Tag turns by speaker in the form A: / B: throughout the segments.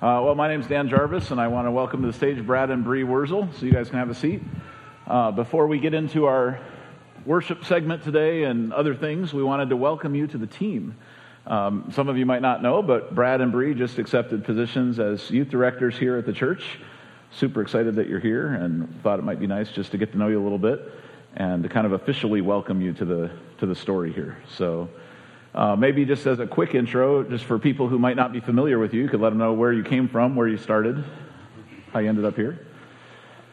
A: Uh, well, my name's Dan Jarvis, and I want to welcome to the stage Brad and Bree Wurzel, so you guys can have a seat. Uh, before we get into our worship segment today and other things, we wanted to welcome you to the team. Um, some of you might not know, but Brad and Bree just accepted positions as youth directors here at the church. Super excited that you're here, and thought it might be nice just to get to know you a little bit and to kind of officially welcome you to the to the story here. So. Uh, maybe just as a quick intro, just for people who might not be familiar with you, you could let them know where you came from, where you started, how you ended up here.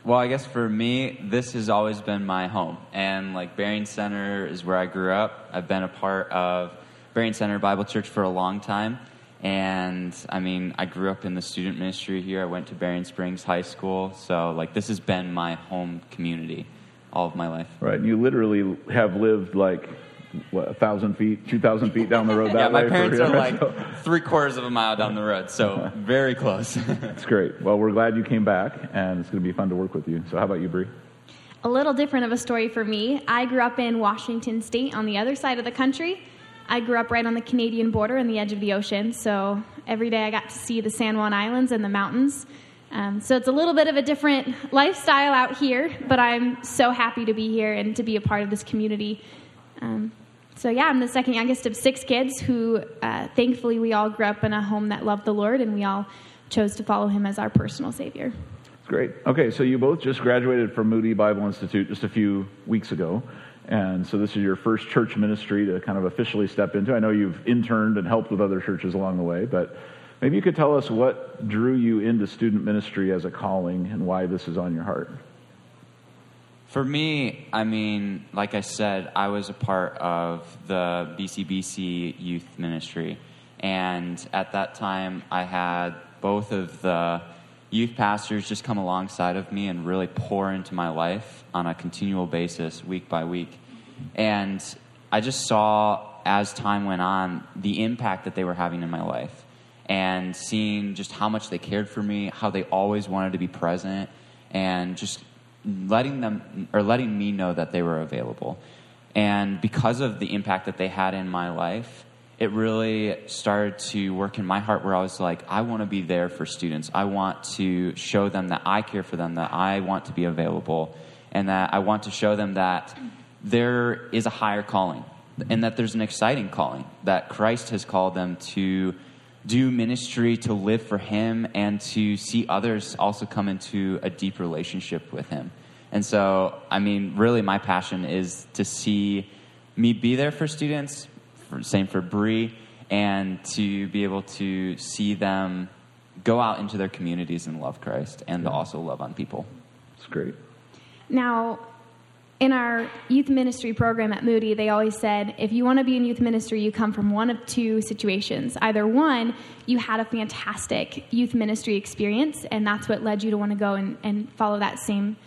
B: Well, I guess for me, this has always been my home. And like Berrien Center is where I grew up. I've been a part of Berrien Center Bible Church for a long time. And I mean, I grew up in the student ministry here. I went to Berrien Springs High School. So, like, this has been my home community all of my life.
A: Right. You literally have lived like what, a thousand feet, two thousand feet down the road that
B: yeah, my
A: way.
B: parents
A: for,
B: are like so. three quarters of a mile down the road, so very close.
A: That's great. Well, we're glad you came back, and it's going to be fun to work with you. So, how about you, Bree?
C: A little different of a story for me. I grew up in Washington State on the other side of the country. I grew up right on the Canadian border and the edge of the ocean, so every day I got to see the San Juan Islands and the mountains. Um, so it's a little bit of a different lifestyle out here, but I'm so happy to be here and to be a part of this community. Um, so, yeah, I'm the second youngest of six kids who, uh, thankfully, we all grew up in a home that loved the Lord and we all chose to follow him as our personal Savior.
A: Great. Okay, so you both just graduated from Moody Bible Institute just a few weeks ago. And so this is your first church ministry to kind of officially step into. I know you've interned and helped with other churches along the way, but maybe you could tell us what drew you into student ministry as a calling and why this is on your heart.
B: For me, I mean, like I said, I was a part of the BCBC youth ministry. And at that time, I had both of the youth pastors just come alongside of me and really pour into my life on a continual basis, week by week. And I just saw, as time went on, the impact that they were having in my life. And seeing just how much they cared for me, how they always wanted to be present, and just letting them or letting me know that they were available. And because of the impact that they had in my life, it really started to work in my heart where I was like, I want to be there for students. I want to show them that I care for them, that I want to be available, and that I want to show them that there is a higher calling and that there's an exciting calling, that Christ has called them to do ministry, to live for Him, and to see others also come into a deep relationship with Him. And so, I mean, really, my passion is to see me be there for students, for, same for Bree, and to be able to see them go out into their communities and love Christ and to also love on people.
A: It's great.
C: Now, in our youth ministry program at Moody, they always said if you want to be in youth ministry, you come from one of two situations. Either one, you had a fantastic youth ministry experience, and that's what led you to want to go and, and follow that same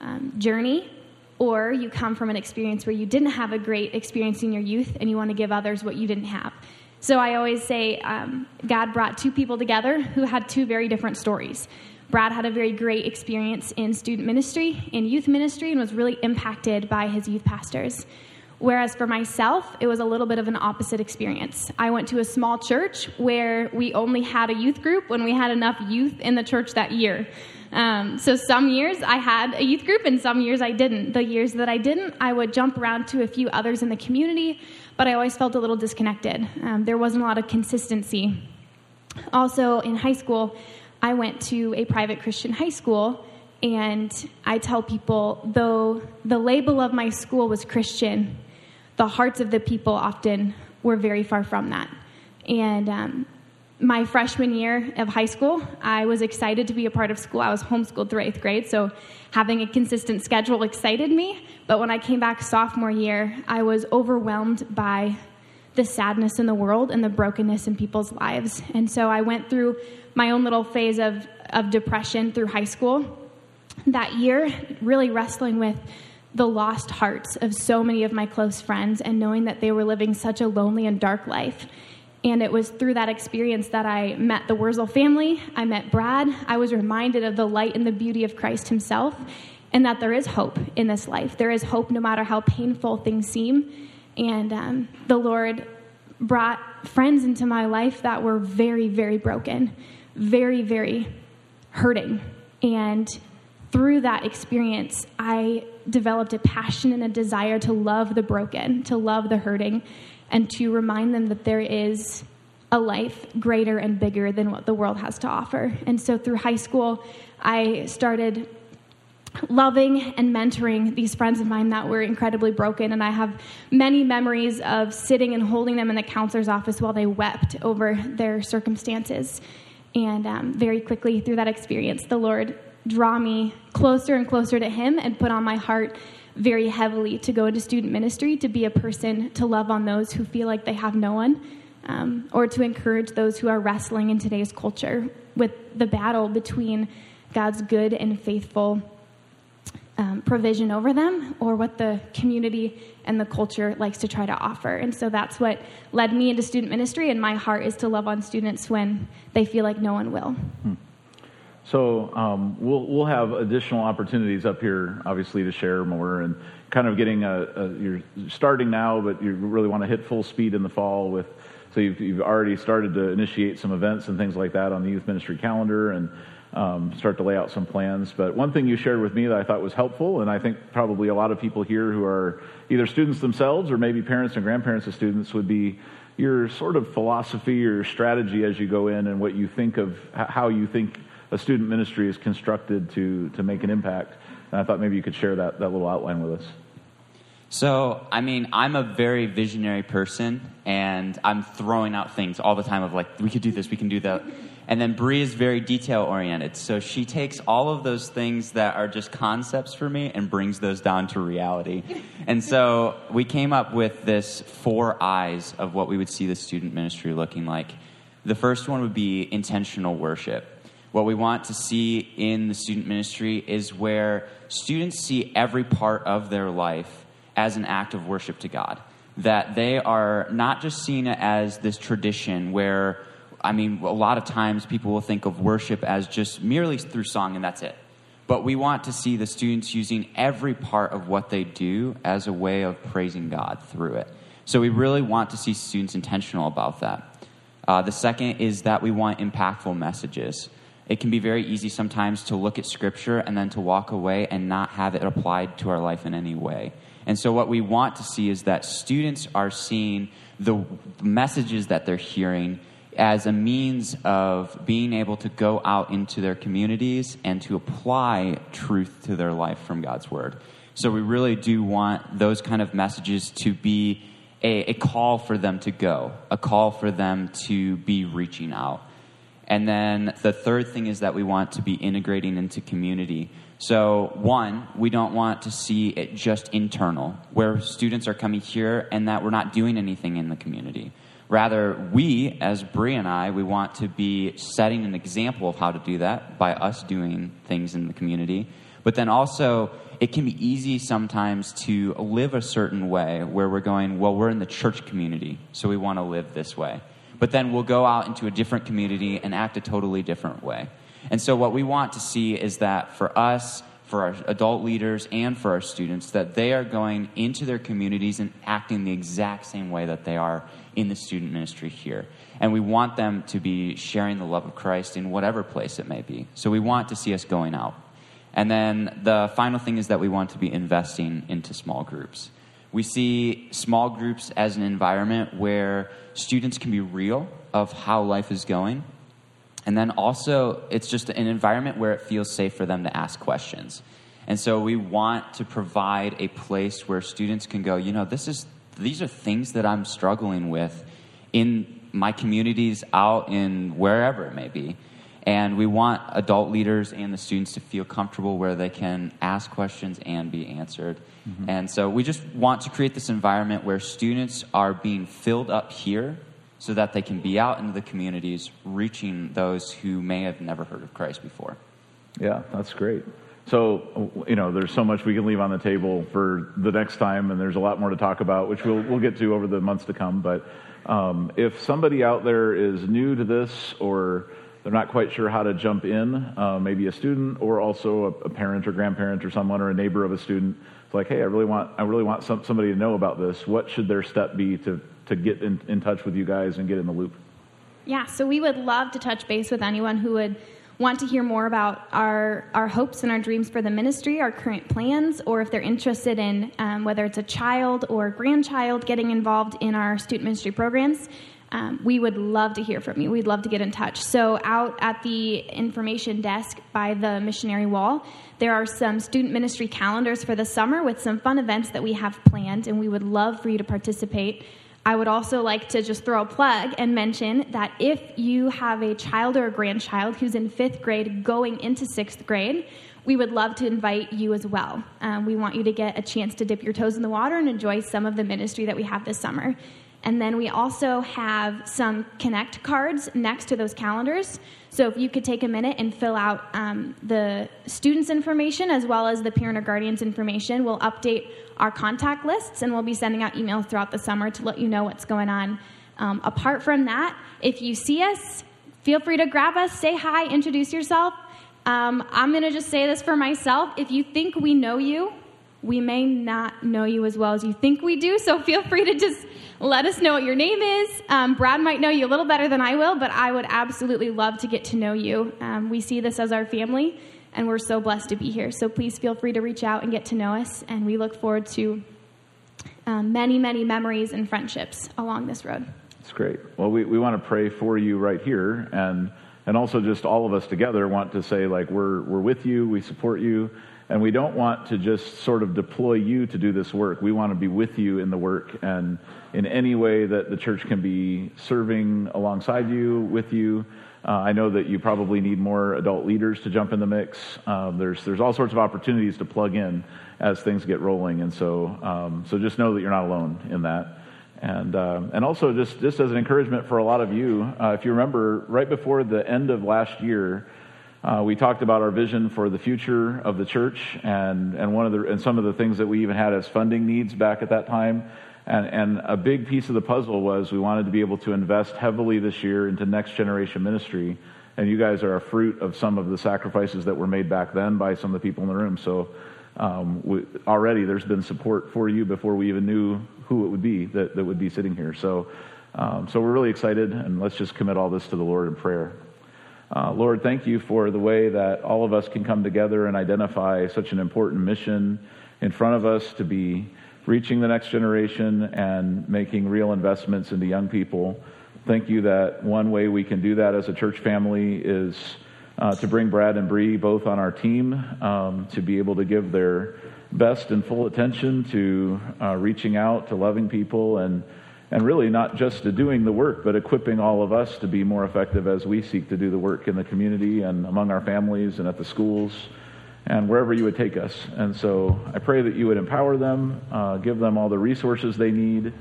C: um, journey, or you come from an experience where you didn't have a great experience in your youth and you want to give others what you didn't have. So I always say um, God brought two people together who had two very different stories. Brad had a very great experience in student ministry, in youth ministry, and was really impacted by his youth pastors. Whereas for myself, it was a little bit of an opposite experience. I went to a small church where we only had a youth group when we had enough youth in the church that year. Um, so some years I had a youth group and some years I didn't. The years that I didn't, I would jump around to a few others in the community, but I always felt a little disconnected. Um, there wasn't a lot of consistency. Also, in high school, I went to a private Christian high school, and I tell people, though the label of my school was Christian, the hearts of the people often were very far from that. And um, my freshman year of high school, I was excited to be a part of school. I was homeschooled through eighth grade, so having a consistent schedule excited me. But when I came back sophomore year, I was overwhelmed by the sadness in the world and the brokenness in people's lives. And so I went through my own little phase of, of depression through high school that year, really wrestling with the lost hearts of so many of my close friends and knowing that they were living such a lonely and dark life. And it was through that experience that I met the Wurzel family. I met Brad. I was reminded of the light and the beauty of Christ Himself, and that there is hope in this life. There is hope no matter how painful things seem. And um, the Lord brought friends into my life that were very, very broken, very, very hurting. And through that experience, I developed a passion and a desire to love the broken, to love the hurting, and to remind them that there is a life greater and bigger than what the world has to offer. And so through high school, I started loving and mentoring these friends of mine that were incredibly broken. And I have many memories of sitting and holding them in the counselor's office while they wept over their circumstances. And um, very quickly through that experience, the Lord draw me closer and closer to Him and put on my heart very heavily to go into student ministry, to be a person to love on those who feel like they have no one, um, or to encourage those who are wrestling in today's culture with the battle between God's good and faithful um, provision over them or what the community and the culture likes to try to offer. And so that's what led me into student ministry, and my heart is to love on students when they feel like no one will. Hmm.
A: So um, we'll we'll have additional opportunities up here, obviously, to share more and kind of getting a, a you're starting now, but you really want to hit full speed in the fall with. So you've, you've already started to initiate some events and things like that on the youth ministry calendar and um, start to lay out some plans. But one thing you shared with me that I thought was helpful, and I think probably a lot of people here who are either students themselves or maybe parents and grandparents of students would be your sort of philosophy or strategy as you go in and what you think of how you think a student ministry is constructed to, to make an impact. And I thought maybe you could share that, that little outline with us.
B: So, I mean, I'm a very visionary person, and I'm throwing out things all the time of like, we could do this, we can do that. And then Bree is very detail oriented. So she takes all of those things that are just concepts for me and brings those down to reality. and so we came up with this four I's of what we would see the student ministry looking like. The first one would be intentional worship. What we want to see in the student ministry is where students see every part of their life as an act of worship to God. That they are not just seen as this tradition where, I mean, a lot of times people will think of worship as just merely through song and that's it. But we want to see the students using every part of what they do as a way of praising God through it. So we really want to see students intentional about that. Uh, the second is that we want impactful messages it can be very easy sometimes to look at scripture and then to walk away and not have it applied to our life in any way. And so, what we want to see is that students are seeing the messages that they're hearing as a means of being able to go out into their communities and to apply truth to their life from God's Word. So, we really do want those kind of messages to be a, a call for them to go, a call for them to be reaching out. And then the third thing is that we want to be integrating into community. So, one, we don't want to see it just internal, where students are coming here and that we're not doing anything in the community. Rather, we, as Bree and I, we want to be setting an example of how to do that by us doing things in the community. But then also, it can be easy sometimes to live a certain way where we're going, well, we're in the church community, so we want to live this way but then we'll go out into a different community and act a totally different way. And so, what we want to see is that for us, for our adult leaders, and for our students, that they are going into their communities and acting the exact same way that they are in the student ministry here. And we want them to be sharing the love of Christ in whatever place it may be. So, we want to see us going out. And then the final thing is that we want to be investing into small groups. We see small groups as an environment where students can be real of how life is going. And then also, it's just an environment where it feels safe for them to ask questions. And so we want to provide a place where students can go, you know, this is these are things that I'm struggling with in my communities, out in wherever it may be. And we want adult leaders and the students to feel comfortable where they can ask questions and be answered. Mm-hmm. And so we just want to create this environment where students are being filled up here so that they can be out into the communities reaching those who may have never heard of Christ before.
A: Yeah, that's great. So, you know, there's so much we can leave on the table for the next time, and there's a lot more to talk about, which we'll, we'll get to over the months to come. But um, if somebody out there is new to this or they're not quite sure how to jump in, uh, maybe a student or also a, a, parent or grandparent or someone or a neighbor of a student. It's like, hey, I really want, I really want some, somebody to know about this. What should their step be to, to get in, in touch with you guys and get in the loop?
C: Yeah, so we would love to touch base with anyone who would want to hear more about our, our hopes and our dreams for the ministry, our current plans, or if they're interested in um, whether it's a child or grandchild getting involved in our student ministry programs, um, we would love to hear from you. We'd love to get in touch. So, out at the information desk by the missionary wall, there are some student ministry calendars for the summer with some fun events that we have planned, and we would love for you to participate. I would also like to just throw a plug and mention that if you have a child or a grandchild who's in fifth grade going into sixth grade, we would love to invite you as well. Um, we want you to get a chance to dip your toes in the water and enjoy some of the ministry that we have this summer. And then we also have some Connect cards next to those calendars. So if you could take a minute and fill out um, the students' information as well as the parent or guardian's information, we'll update our contact lists and we'll be sending out emails throughout the summer to let you know what's going on. Um, apart from that, if you see us, feel free to grab us, say hi, introduce yourself. Um, I'm going to just say this for myself. If you think we know you, we may not know you as well as you think we do, so feel free to just let us know what your name is. Um, Brad might know you a little better than I will, but I would absolutely love to get to know you. Um, we see this as our family, and we're so blessed to be here. So please feel free to reach out and get to know us, and we look forward to um, many, many memories and friendships along this road.
A: That's great. Well, we, we want to pray for you right here, and and also just all of us together want to say like we're we're with you, we support you and we don't want to just sort of deploy you to do this work. We want to be with you in the work and in any way that the church can be serving alongside you, with you. Uh, I know that you probably need more adult leaders to jump in the mix. Um, there's there's all sorts of opportunities to plug in as things get rolling, and so um, so just know that you're not alone in that. And uh, and also just just as an encouragement for a lot of you, uh, if you remember, right before the end of last year, uh, we talked about our vision for the future of the church and, and one of the and some of the things that we even had as funding needs back at that time. And, and a big piece of the puzzle was we wanted to be able to invest heavily this year into next generation ministry. And you guys are a fruit of some of the sacrifices that were made back then by some of the people in the room. So um, we, already there's been support for you before we even knew who it would be that, that would be sitting here. So, um, so we're really excited, and let's just commit all this to the Lord in prayer. Uh, Lord, thank you for the way that all of us can come together and identify such an important mission in front of us to be reaching the next generation and making real investments into young people. Thank you that one way we can do that as a church family is uh, to bring Brad and Bree both on our team um, to be able to give their best and full attention to uh, reaching out to loving people and and really not just to doing the work, but equipping all of us to be more effective as we seek to do the work in the community and among our families and at the schools and wherever you would take us. And so I pray that you would empower them, uh, give them all the resources they need,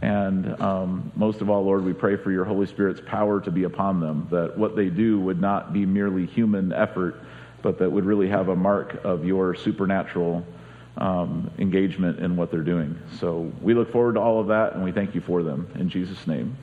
A: and um, most of all, Lord, we pray for your Holy Spirit's power to be upon them, that what they do would not be merely human effort, but that would really have a mark of your supernatural um, engagement in what they're doing. So we look forward to all of that, and we thank you for them. In Jesus' name.